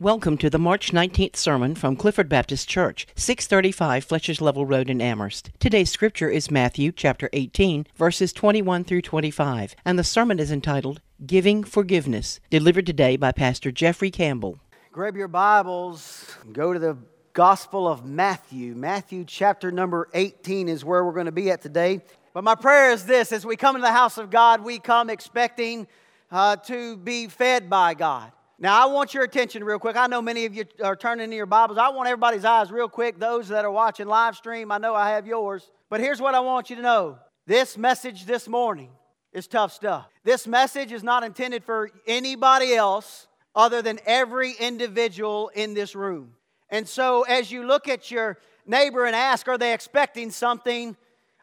Welcome to the March 19th sermon from Clifford Baptist Church, 635 Fletcher's Level Road in Amherst. Today's scripture is Matthew chapter 18, verses 21 through 25, and the sermon is entitled Giving Forgiveness, delivered today by Pastor Jeffrey Campbell. Grab your Bibles, go to the Gospel of Matthew. Matthew chapter number 18 is where we're going to be at today. But my prayer is this as we come into the house of God, we come expecting uh, to be fed by God. Now, I want your attention real quick. I know many of you are turning in your Bibles. I want everybody's eyes real quick. Those that are watching live stream, I know I have yours. But here's what I want you to know this message this morning is tough stuff. This message is not intended for anybody else other than every individual in this room. And so, as you look at your neighbor and ask, Are they expecting something?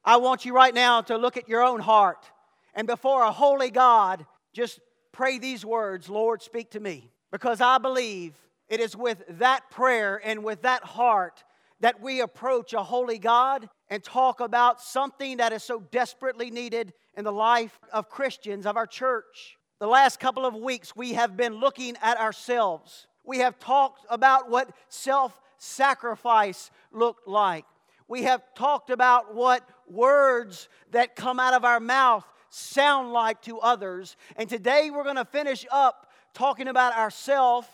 I want you right now to look at your own heart. And before a holy God, just pray these words Lord, speak to me. Because I believe it is with that prayer and with that heart that we approach a holy God and talk about something that is so desperately needed in the life of Christians, of our church. The last couple of weeks, we have been looking at ourselves. We have talked about what self sacrifice looked like. We have talked about what words that come out of our mouth sound like to others. And today we're going to finish up talking about ourself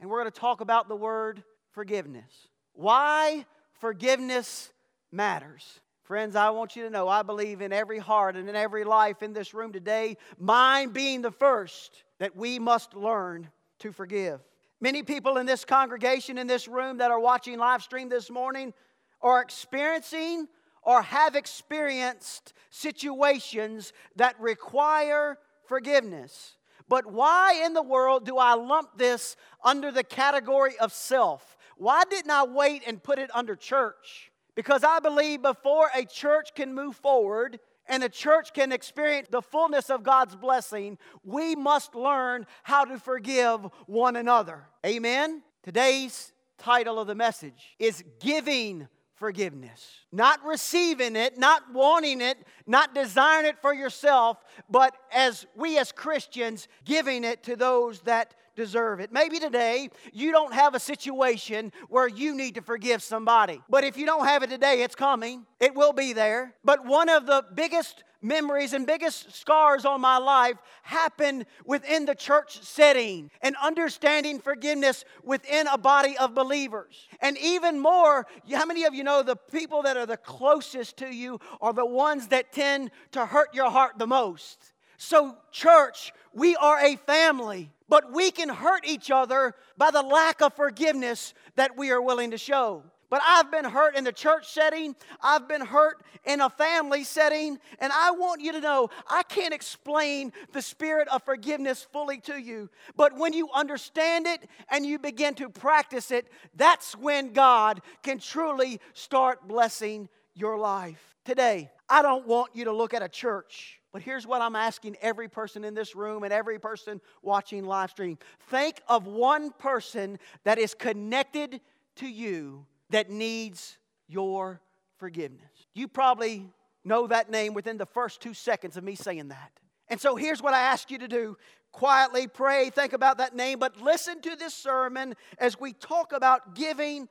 and we're going to talk about the word forgiveness. Why forgiveness matters. Friends, I want you to know I believe in every heart and in every life in this room today, mine being the first, that we must learn to forgive. Many people in this congregation, in this room that are watching live stream this morning, are experiencing or have experienced situations that require forgiveness. But why in the world do I lump this under the category of self? Why didn't I wait and put it under church? Because I believe before a church can move forward and a church can experience the fullness of God's blessing, we must learn how to forgive one another. Amen? Today's title of the message is Giving forgiveness. Not receiving it, not wanting it, not desiring it for yourself, but as we as Christians giving it to those that deserve it. Maybe today you don't have a situation where you need to forgive somebody. But if you don't have it today, it's coming. It will be there. But one of the biggest memories and biggest scars on my life happened within the church setting and understanding forgiveness within a body of believers. And even more, how many of you know the people that are the closest to you are the ones that tend to hurt your heart the most? So, church, we are a family, but we can hurt each other by the lack of forgiveness that we are willing to show. But I've been hurt in the church setting, I've been hurt in a family setting, and I want you to know I can't explain the spirit of forgiveness fully to you. But when you understand it and you begin to practice it, that's when God can truly start blessing your life. Today, I don't want you to look at a church. But here's what I'm asking every person in this room and every person watching live stream. Think of one person that is connected to you that needs your forgiveness. You probably know that name within the first two seconds of me saying that. And so here's what I ask you to do quietly pray, think about that name, but listen to this sermon as we talk about giving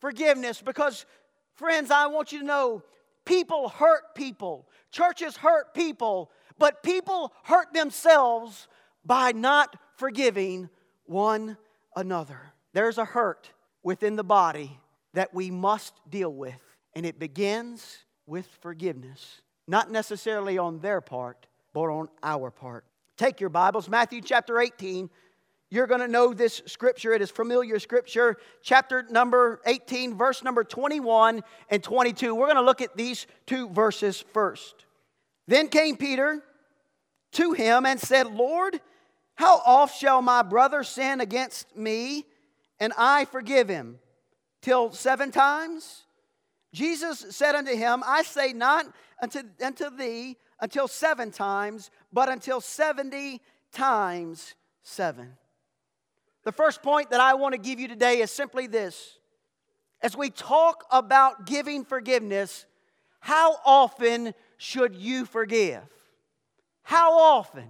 forgiveness because, friends, I want you to know people hurt people, churches hurt people, but people hurt themselves by not forgiving one another. There's a hurt within the body that we must deal with. And it begins with forgiveness, not necessarily on their part, but on our part. Take your Bibles, Matthew chapter 18. You're going to know this scripture. It is familiar scripture. Chapter number 18, verse number 21 and 22. We're going to look at these two verses first. Then came Peter to him and said, Lord, how oft shall my brother sin against me and I forgive him? till seven times? Jesus said unto him, I say not unto, unto thee until seven times, but until 70 times seven. The first point that I want to give you today is simply this. As we talk about giving forgiveness, how often should you forgive? How often?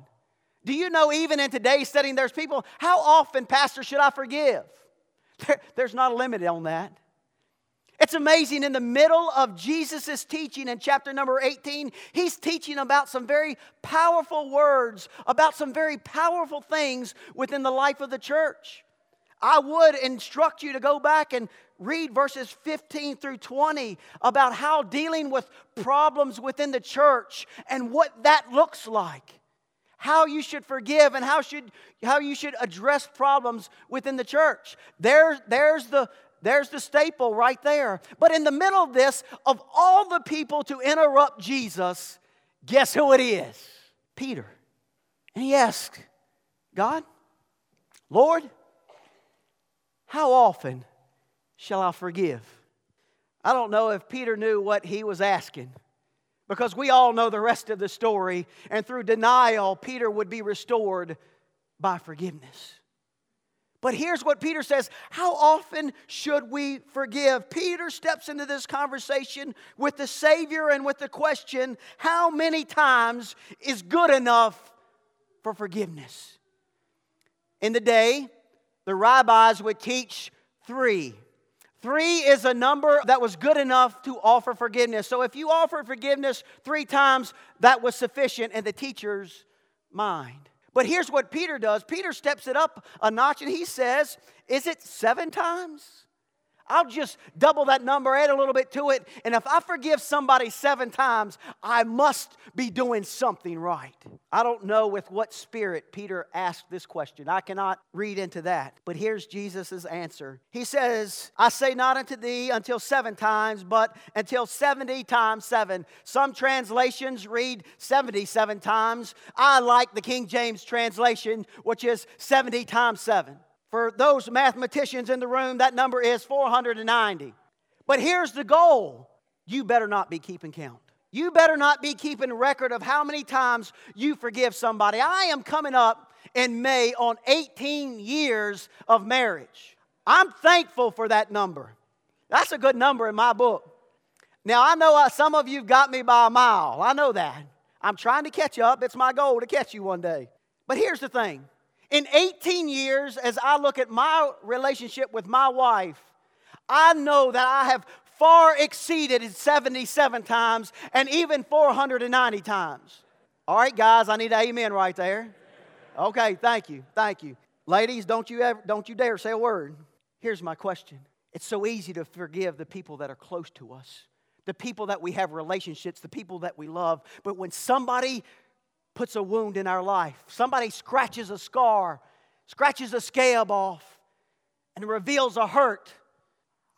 Do you know, even in today's setting, there's people, how often, Pastor, should I forgive? There, there's not a limit on that. It's amazing in the middle of Jesus' teaching in chapter number 18, he's teaching about some very powerful words, about some very powerful things within the life of the church. I would instruct you to go back and read verses 15 through 20 about how dealing with problems within the church and what that looks like. How you should forgive and how, should, how you should address problems within the church. There, there's, the, there's the staple right there. But in the middle of this, of all the people to interrupt Jesus, guess who it is? Peter. And he asked, God, Lord, how often shall I forgive? I don't know if Peter knew what he was asking because we all know the rest of the story, and through denial, Peter would be restored by forgiveness. But here's what Peter says How often should we forgive? Peter steps into this conversation with the Savior and with the question How many times is good enough for forgiveness? In the day, the rabbis would teach three. Three is a number that was good enough to offer forgiveness. So if you offered forgiveness three times, that was sufficient in the teacher's mind. But here's what Peter does Peter steps it up a notch and he says, Is it seven times? I'll just double that number, add a little bit to it. And if I forgive somebody seven times, I must be doing something right. I don't know with what spirit Peter asked this question. I cannot read into that. But here's Jesus' answer. He says, I say not unto thee until seven times, but until 70 times seven. Some translations read 77 times. I like the King James translation, which is 70 times seven. For those mathematicians in the room, that number is 490. But here's the goal you better not be keeping count. You better not be keeping record of how many times you forgive somebody. I am coming up in May on 18 years of marriage. I'm thankful for that number. That's a good number in my book. Now, I know uh, some of you have got me by a mile. I know that. I'm trying to catch up. It's my goal to catch you one day. But here's the thing in 18 years, as I look at my relationship with my wife, I know that I have far exceeded 77 times and even 490 times. All right, guys, I need an amen right there. Okay, thank you, thank you. Ladies, don't you ever, don't you dare say a word. Here's my question. It's so easy to forgive the people that are close to us, the people that we have relationships, the people that we love. But when somebody puts a wound in our life. Somebody scratches a scar, scratches a scab off, and reveals a hurt.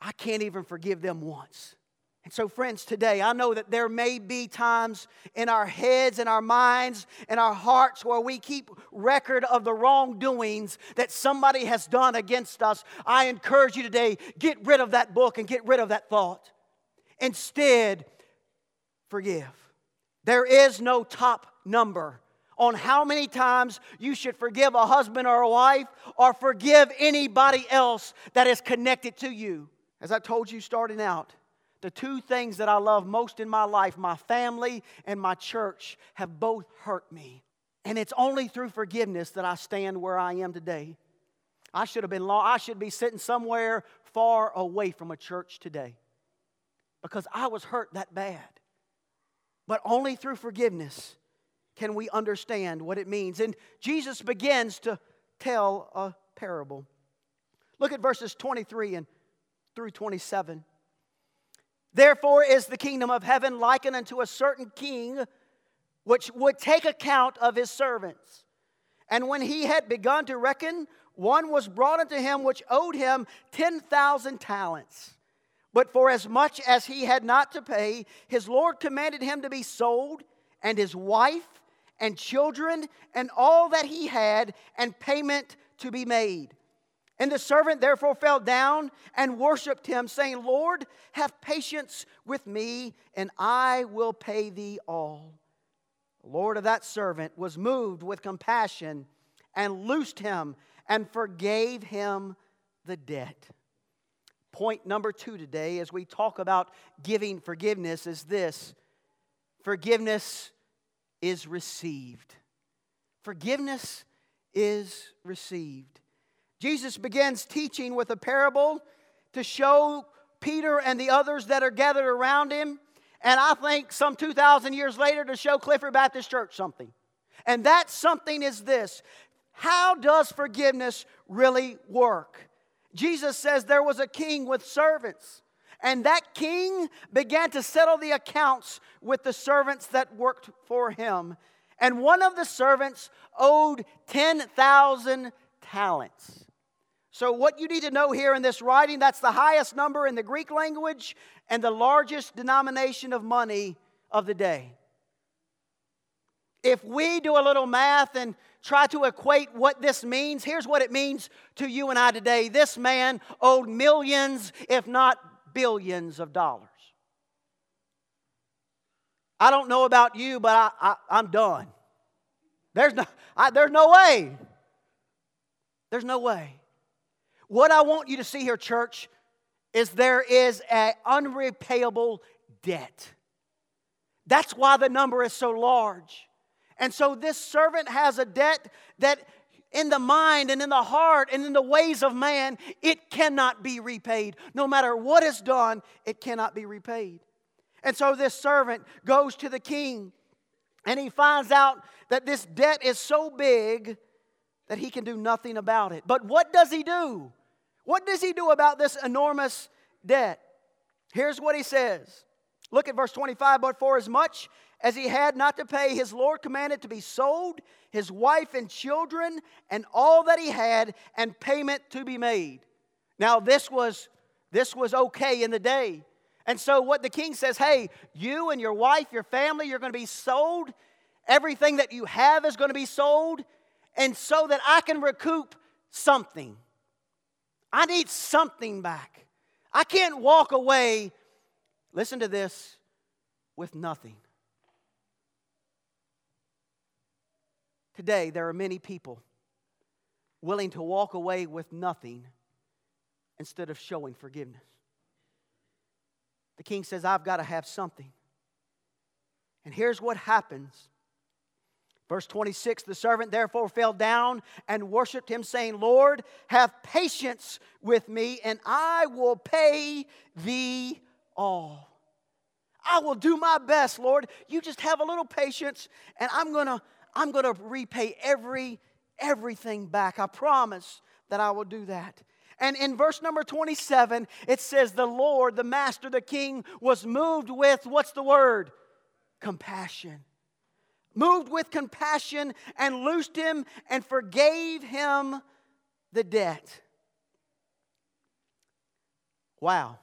I can't even forgive them once. And so, friends, today I know that there may be times in our heads, in our minds, in our hearts where we keep record of the wrongdoings that somebody has done against us. I encourage you today get rid of that book and get rid of that thought. Instead, forgive. There is no top number on how many times you should forgive a husband or a wife or forgive anybody else that is connected to you. As I told you starting out, the two things that I love most in my life, my family and my church, have both hurt me. And it's only through forgiveness that I stand where I am today. I should have been long, I should be sitting somewhere far away from a church today because I was hurt that bad. But only through forgiveness can we understand what it means. And Jesus begins to tell a parable. Look at verses 23 and through 27. Therefore is the kingdom of heaven likened unto a certain king which would take account of his servants. And when he had begun to reckon, one was brought unto him which owed him 10,000 talents. But for as much as he had not to pay, his Lord commanded him to be sold, and his wife, and children and all that he had, and payment to be made. And the servant therefore fell down and worshiped him, saying, Lord, have patience with me, and I will pay thee all. The Lord of that servant was moved with compassion and loosed him and forgave him the debt. Point number two today, as we talk about giving forgiveness, is this forgiveness is received. Forgiveness is received. Jesus begins teaching with a parable to show Peter and the others that are gathered around him, and I think some 2,000 years later to show Clifford Baptist Church something. And that something is this How does forgiveness really work? Jesus says there was a king with servants. And that king began to settle the accounts with the servants that worked for him. And one of the servants owed 10,000 talents. So, what you need to know here in this writing, that's the highest number in the Greek language and the largest denomination of money of the day. If we do a little math and try to equate what this means, here's what it means to you and I today. This man owed millions, if not billions of dollars. I don't know about you, but I, I, am done. There's no, I, there's no way. There's no way. What I want you to see here, church, is there is an unrepayable debt. That's why the number is so large. And so this servant has a debt that in the mind and in the heart and in the ways of man, it cannot be repaid. No matter what is done, it cannot be repaid. And so this servant goes to the king and he finds out that this debt is so big that he can do nothing about it. But what does he do? What does he do about this enormous debt? Here's what he says. Look at verse 25. But for as much as he had not to pay, his Lord commanded to be sold, his wife and children, and all that he had, and payment to be made. Now, this was, this was okay in the day. And so, what the king says hey, you and your wife, your family, you're going to be sold. Everything that you have is going to be sold. And so that I can recoup something, I need something back. I can't walk away, listen to this, with nothing. Today, there are many people willing to walk away with nothing instead of showing forgiveness. The king says, I've got to have something. And here's what happens. Verse 26 The servant therefore fell down and worshiped him, saying, Lord, have patience with me, and I will pay thee all. I will do my best, Lord. You just have a little patience, and I'm going to I'm going to repay every everything back. I promise that I will do that. And in verse number 27, it says, The Lord, the Master, the King, was moved with what's the word? Compassion. Moved with compassion and loosed him and forgave him the debt. Wow.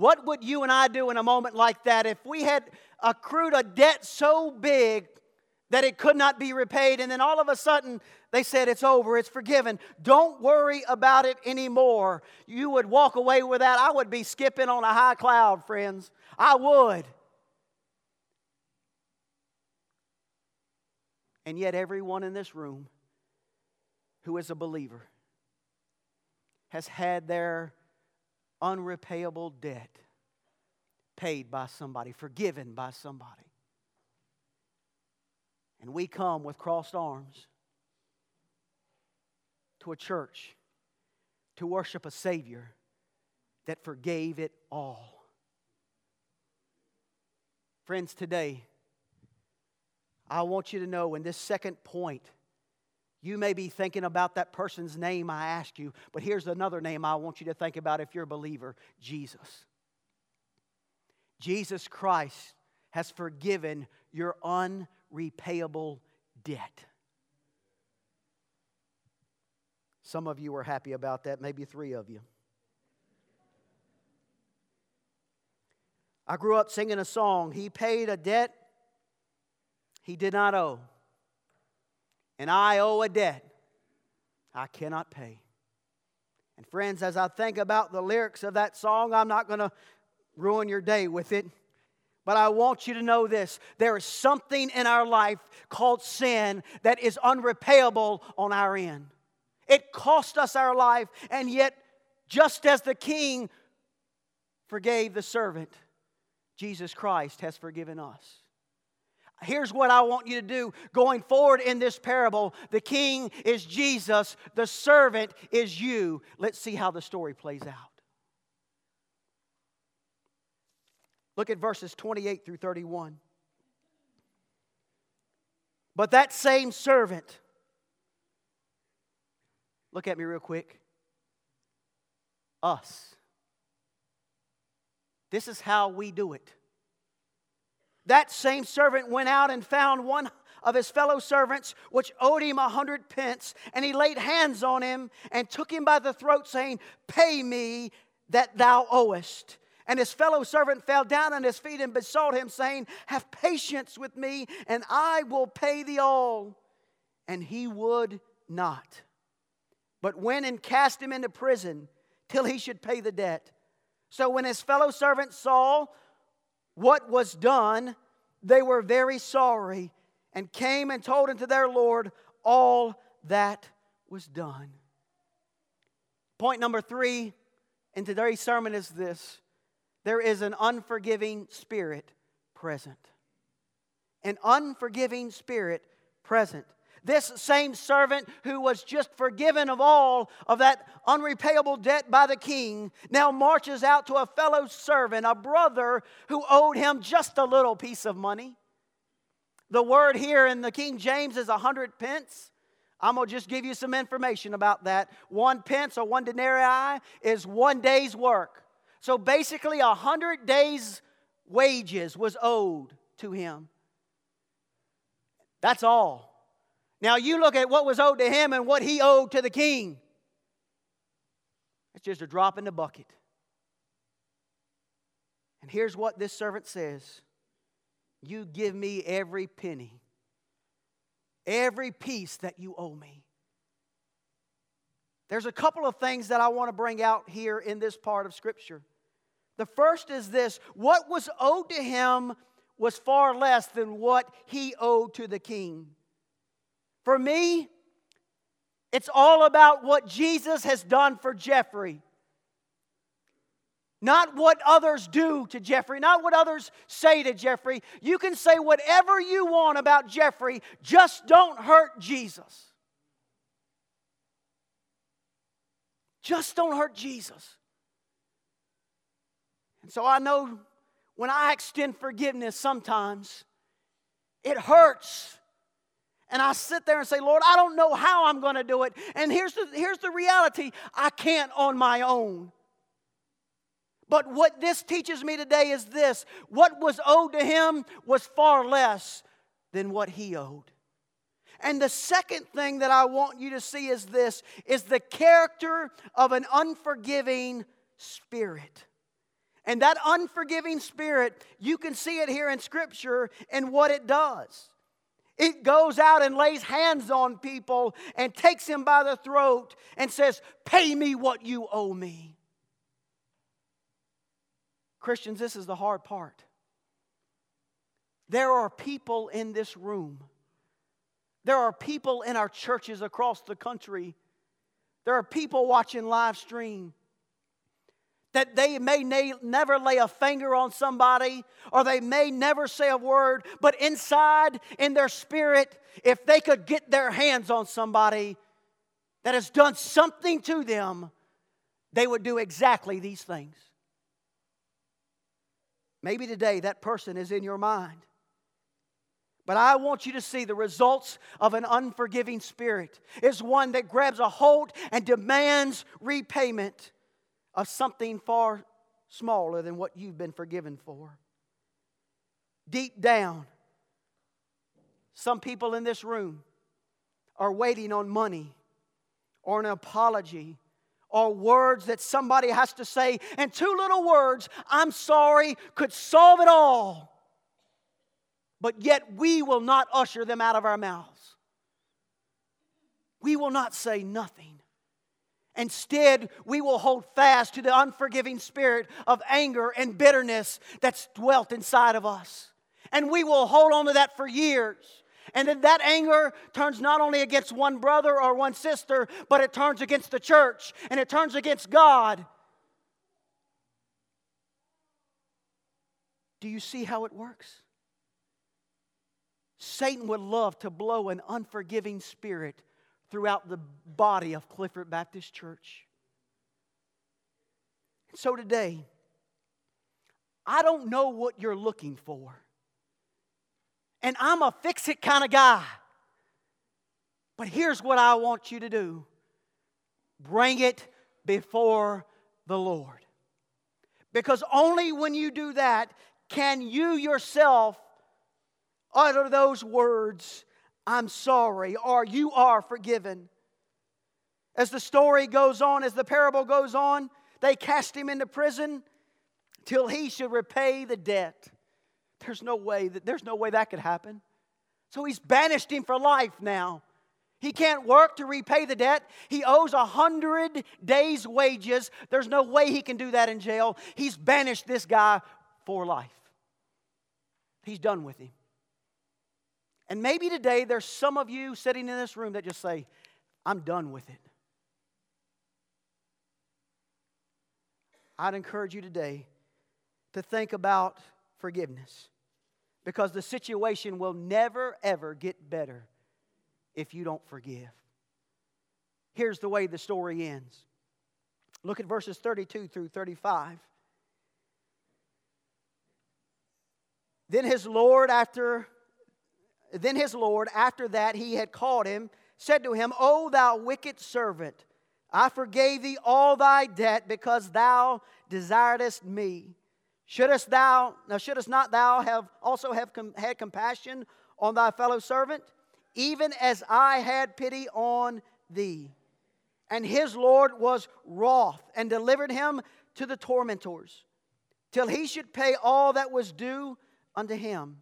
What would you and I do in a moment like that if we had accrued a debt so big that it could not be repaid, and then all of a sudden they said, It's over, it's forgiven. Don't worry about it anymore. You would walk away with that. I would be skipping on a high cloud, friends. I would. And yet, everyone in this room who is a believer has had their unrepayable debt paid by somebody, forgiven by somebody. And we come with crossed arms to a church to worship a Savior that forgave it all. Friends, today, I want you to know in this second point, you may be thinking about that person's name I asked you, but here's another name I want you to think about if you're a believer Jesus. Jesus Christ has forgiven your unrepayable debt. Some of you are happy about that, maybe three of you. I grew up singing a song. He paid a debt he did not owe. And I owe a debt I cannot pay. And friends, as I think about the lyrics of that song, I'm not going to ruin your day with it. But I want you to know this there is something in our life called sin that is unrepayable on our end. It cost us our life, and yet, just as the king forgave the servant, Jesus Christ has forgiven us. Here's what I want you to do going forward in this parable. The king is Jesus, the servant is you. Let's see how the story plays out. Look at verses 28 through 31. But that same servant, look at me real quick, us. This is how we do it. That same servant went out and found one of his fellow servants, which owed him a hundred pence, and he laid hands on him and took him by the throat, saying, Pay me that thou owest. And his fellow servant fell down on his feet and besought him, saying, Have patience with me, and I will pay thee all. And he would not, but went and cast him into prison till he should pay the debt. So when his fellow servants saw what was done, they were very sorry and came and told unto their Lord all that was done. Point number three in today's sermon is this there is an unforgiving spirit present. An unforgiving spirit present. This same servant who was just forgiven of all of that unrepayable debt by the king now marches out to a fellow servant, a brother who owed him just a little piece of money. The word here in the King James is a hundred pence. I'm going to just give you some information about that. One pence or one denarii is one day's work. So basically, a hundred days' wages was owed to him. That's all. Now you look at what was owed to him and what he owed to the king. It's just a drop in the bucket. And here's what this servant says You give me every penny, every piece that you owe me. There's a couple of things that I want to bring out here in this part of Scripture. The first is this what was owed to him was far less than what he owed to the king. For me, it's all about what Jesus has done for Jeffrey. Not what others do to Jeffrey, not what others say to Jeffrey. You can say whatever you want about Jeffrey, just don't hurt Jesus. Just don't hurt Jesus. And so I know when I extend forgiveness, sometimes it hurts and I sit there and say, Lord, I don't know how I'm going to do it. And here's the, here's the reality I can't on my own. But what this teaches me today is this what was owed to him was far less than what he owed. And the second thing that I want you to see is this is the character of an unforgiving spirit. And that unforgiving spirit, you can see it here in Scripture and what it does. It goes out and lays hands on people and takes him by the throat and says, Pay me what you owe me. Christians, this is the hard part. There are people in this room, there are people in our churches across the country, there are people watching live stream that they may na- never lay a finger on somebody or they may never say a word, but inside, in their spirit, if they could get their hands on somebody that has done something to them, they would do exactly these things. Maybe today that person is in your mind. But I want you to see the results of an unforgiving spirit is one that grabs a hold and demands repayment of something far smaller than what you've been forgiven for. Deep down, some people in this room are waiting on money or an apology or words that somebody has to say, and two little words, I'm sorry, could solve it all. But yet we will not usher them out of our mouths. We will not say nothing. Instead, we will hold fast to the unforgiving spirit of anger and bitterness that's dwelt inside of us. And we will hold on to that for years. And then that anger turns not only against one brother or one sister, but it turns against the church and it turns against God. Do you see how it works? Satan would love to blow an unforgiving spirit throughout the body of Clifford Baptist Church. So today, I don't know what you're looking for. And I'm a fix it kind of guy. But here's what I want you to do bring it before the Lord. Because only when you do that can you yourself utter those words, I'm sorry, or you are forgiven. As the story goes on, as the parable goes on, they cast him into prison till he should repay the debt. There's no way that there's no way that could happen. So he's banished him for life now. He can't work to repay the debt. He owes a hundred days' wages. There's no way he can do that in jail. He's banished this guy for life. He's done with him. And maybe today there's some of you sitting in this room that just say, I'm done with it. I'd encourage you today to think about forgiveness because the situation will never, ever get better if you don't forgive. Here's the way the story ends. Look at verses 32 through 35. Then his Lord, after then his Lord, after that he had called him, said to him, O thou wicked servant, I forgave thee all thy debt because thou desiredest me. Shouldest thou, now shouldest not thou have also have com, had compassion on thy fellow servant, even as I had pity on thee? And his Lord was wroth and delivered him to the tormentors, till he should pay all that was due unto him.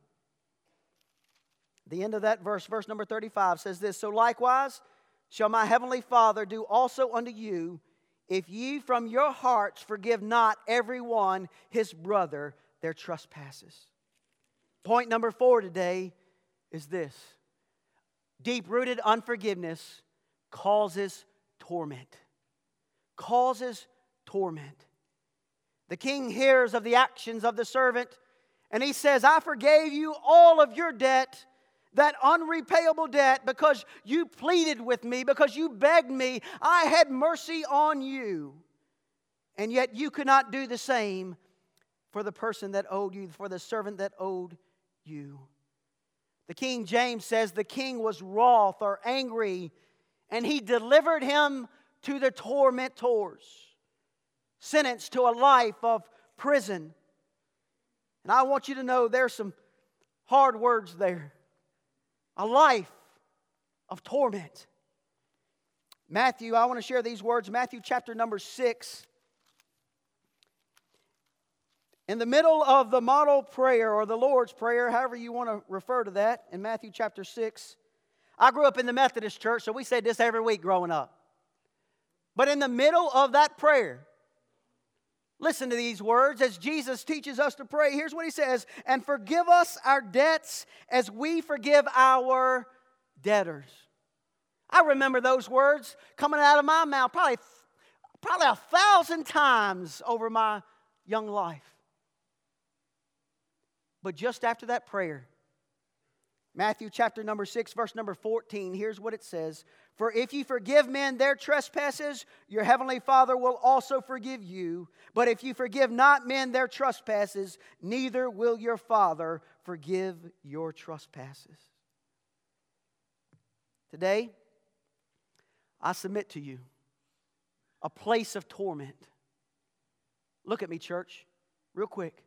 The end of that verse, verse number 35, says this So likewise shall my heavenly Father do also unto you if ye from your hearts forgive not every one his brother their trespasses. Point number four today is this deep rooted unforgiveness causes torment. Causes torment. The king hears of the actions of the servant and he says, I forgave you all of your debt that unrepayable debt because you pleaded with me, because you begged me. I had mercy on you. And yet you could not do the same for the person that owed you, for the servant that owed you. The King James says the king was wroth or angry, and he delivered him to the tormentors, sentenced to a life of prison. And I want you to know there's some hard words there a life of torment. Matthew, I want to share these words. Matthew chapter number six. In the middle of the model prayer or the Lord's Prayer, however you want to refer to that, in Matthew chapter 6. I grew up in the Methodist church, so we said this every week growing up. But in the middle of that prayer, Listen to these words as Jesus teaches us to pray. Here's what he says And forgive us our debts as we forgive our debtors. I remember those words coming out of my mouth probably, probably a thousand times over my young life. But just after that prayer, Matthew chapter number 6, verse number 14, here's what it says For if you forgive men their trespasses, your heavenly Father will also forgive you. But if you forgive not men their trespasses, neither will your Father forgive your trespasses. Today, I submit to you a place of torment. Look at me, church, real quick.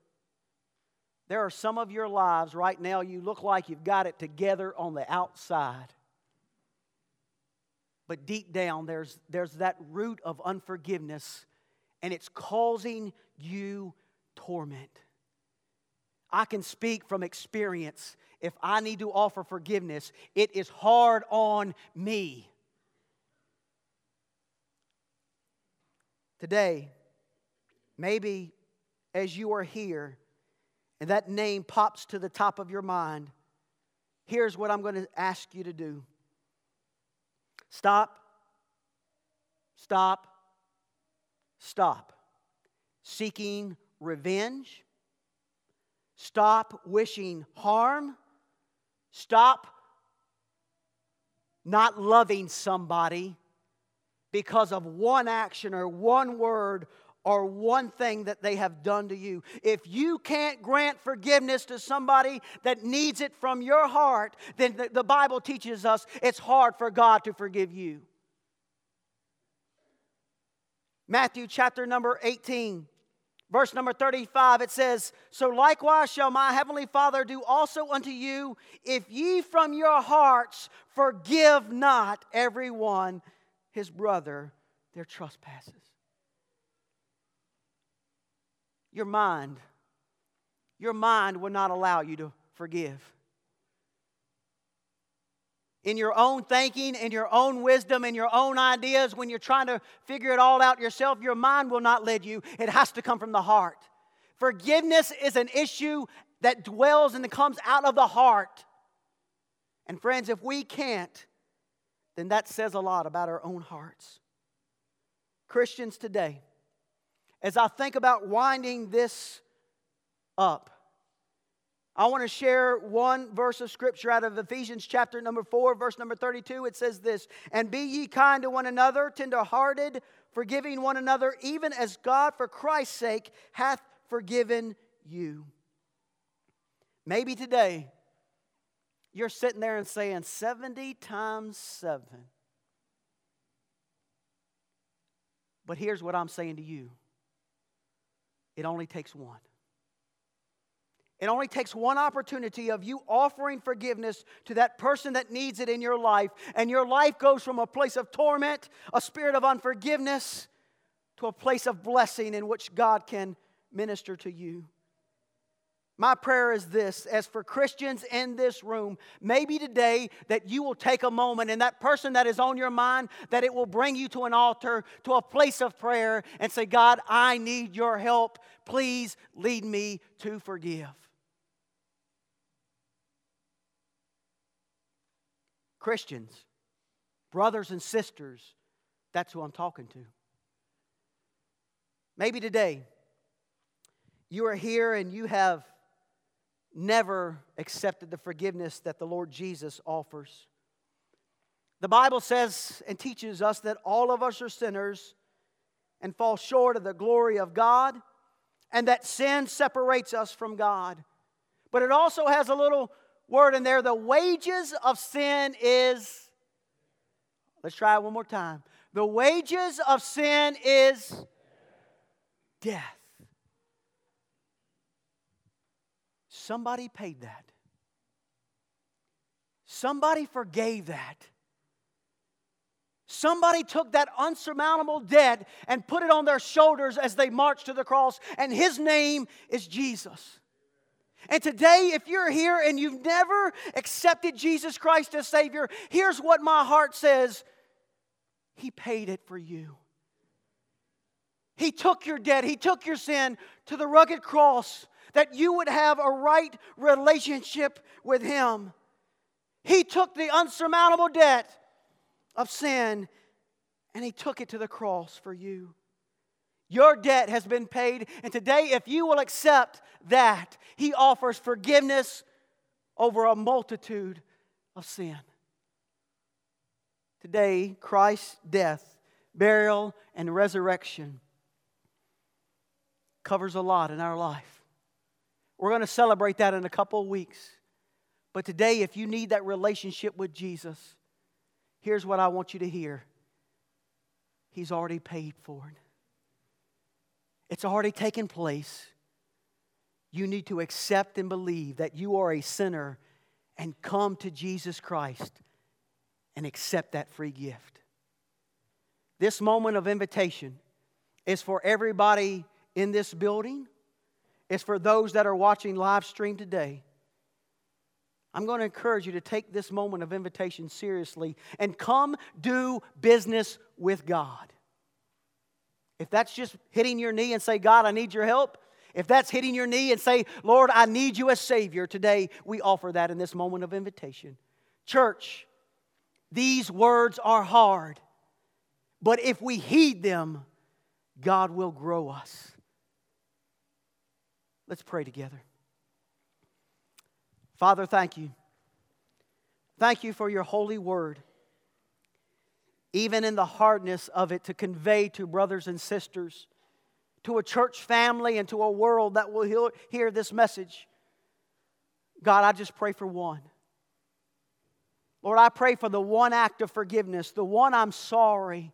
There are some of your lives right now, you look like you've got it together on the outside. But deep down, there's, there's that root of unforgiveness, and it's causing you torment. I can speak from experience. If I need to offer forgiveness, it is hard on me. Today, maybe as you are here, and that name pops to the top of your mind, here's what I'm going to ask you to do stop, stop, stop. Seeking revenge, stop wishing harm, Stop not loving somebody because of one action or one word or one thing that they have done to you. If you can't grant forgiveness to somebody that needs it from your heart, then the, the Bible teaches us it's hard for God to forgive you. Matthew chapter number 18. Verse number 35, it says, So likewise shall my heavenly Father do also unto you, if ye from your hearts forgive not everyone his brother their trespasses. Your mind, your mind will not allow you to forgive in your own thinking, in your own wisdom, in your own ideas, when you're trying to figure it all out yourself, your mind will not lead you. It has to come from the heart. Forgiveness is an issue that dwells and comes out of the heart. And friends, if we can't, then that says a lot about our own hearts. Christians today, as I think about winding this up, I want to share one verse of scripture out of Ephesians chapter number 4, verse number 32. It says this And be ye kind to one another, tenderhearted, forgiving one another, even as God for Christ's sake hath forgiven you. Maybe today you're sitting there and saying 70 times 7. But here's what I'm saying to you it only takes one. It only takes one opportunity of you offering forgiveness to that person that needs it in your life, and your life goes from a place of torment, a spirit of unforgiveness, to a place of blessing in which God can minister to you. My prayer is this as for Christians in this room, maybe today that you will take a moment and that person that is on your mind, that it will bring you to an altar, to a place of prayer, and say, God, I need your help. Please lead me to forgive. Christians, brothers and sisters, that's who I'm talking to. Maybe today you are here and you have never accepted the forgiveness that the Lord Jesus offers. The Bible says and teaches us that all of us are sinners and fall short of the glory of God, and that sin separates us from God. But it also has a little word in there. The wages of sin is, let's try it one more time. The wages of sin is death. Somebody paid that. Somebody forgave that. Somebody took that unsurmountable debt and put it on their shoulders as they marched to the cross, and his name is Jesus. And today, if you're here and you've never accepted Jesus Christ as Savior, here's what my heart says He paid it for you. He took your debt, He took your sin to the rugged cross that you would have a right relationship with Him. He took the unsurmountable debt of sin and He took it to the cross for you. Your debt has been paid. And today, if you will accept that, He offers forgiveness over a multitude of sin. Today, Christ's death, burial, and resurrection covers a lot in our life. We're going to celebrate that in a couple of weeks. But today, if you need that relationship with Jesus, here's what I want you to hear He's already paid for it. It's already taken place. You need to accept and believe that you are a sinner and come to Jesus Christ and accept that free gift. This moment of invitation is for everybody in this building, it's for those that are watching live stream today. I'm going to encourage you to take this moment of invitation seriously and come do business with God. If that's just hitting your knee and say, God, I need your help, if that's hitting your knee and say, Lord, I need you as Savior, today we offer that in this moment of invitation. Church, these words are hard, but if we heed them, God will grow us. Let's pray together. Father, thank you Thank you for your holy word. Even in the hardness of it, to convey to brothers and sisters, to a church family, and to a world that will hear this message. God, I just pray for one. Lord, I pray for the one act of forgiveness, the one I'm sorry,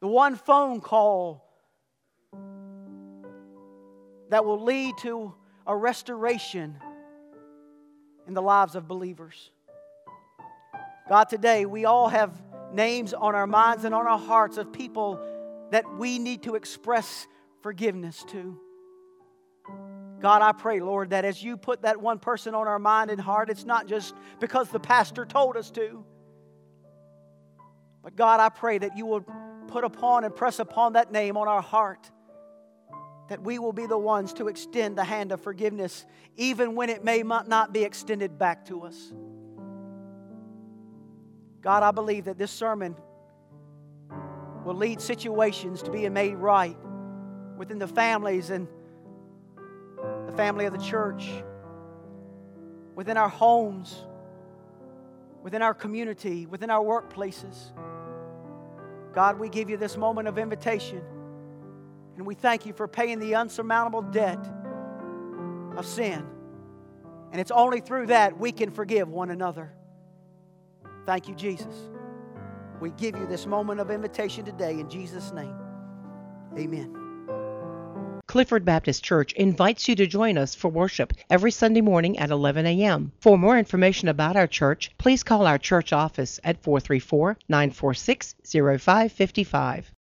the one phone call that will lead to a restoration in the lives of believers. God, today we all have names on our minds and on our hearts of people that we need to express forgiveness to. God, I pray, Lord, that as you put that one person on our mind and heart, it's not just because the pastor told us to. But God, I pray that you will put upon and press upon that name on our heart, that we will be the ones to extend the hand of forgiveness, even when it may not be extended back to us. God, I believe that this sermon will lead situations to being made right within the families and the family of the church, within our homes, within our community, within our workplaces. God, we give you this moment of invitation, and we thank you for paying the unsurmountable debt of sin. And it's only through that we can forgive one another. Thank you, Jesus. We give you this moment of invitation today in Jesus' name. Amen. Clifford Baptist Church invites you to join us for worship every Sunday morning at 11 a.m. For more information about our church, please call our church office at 434 946 0555.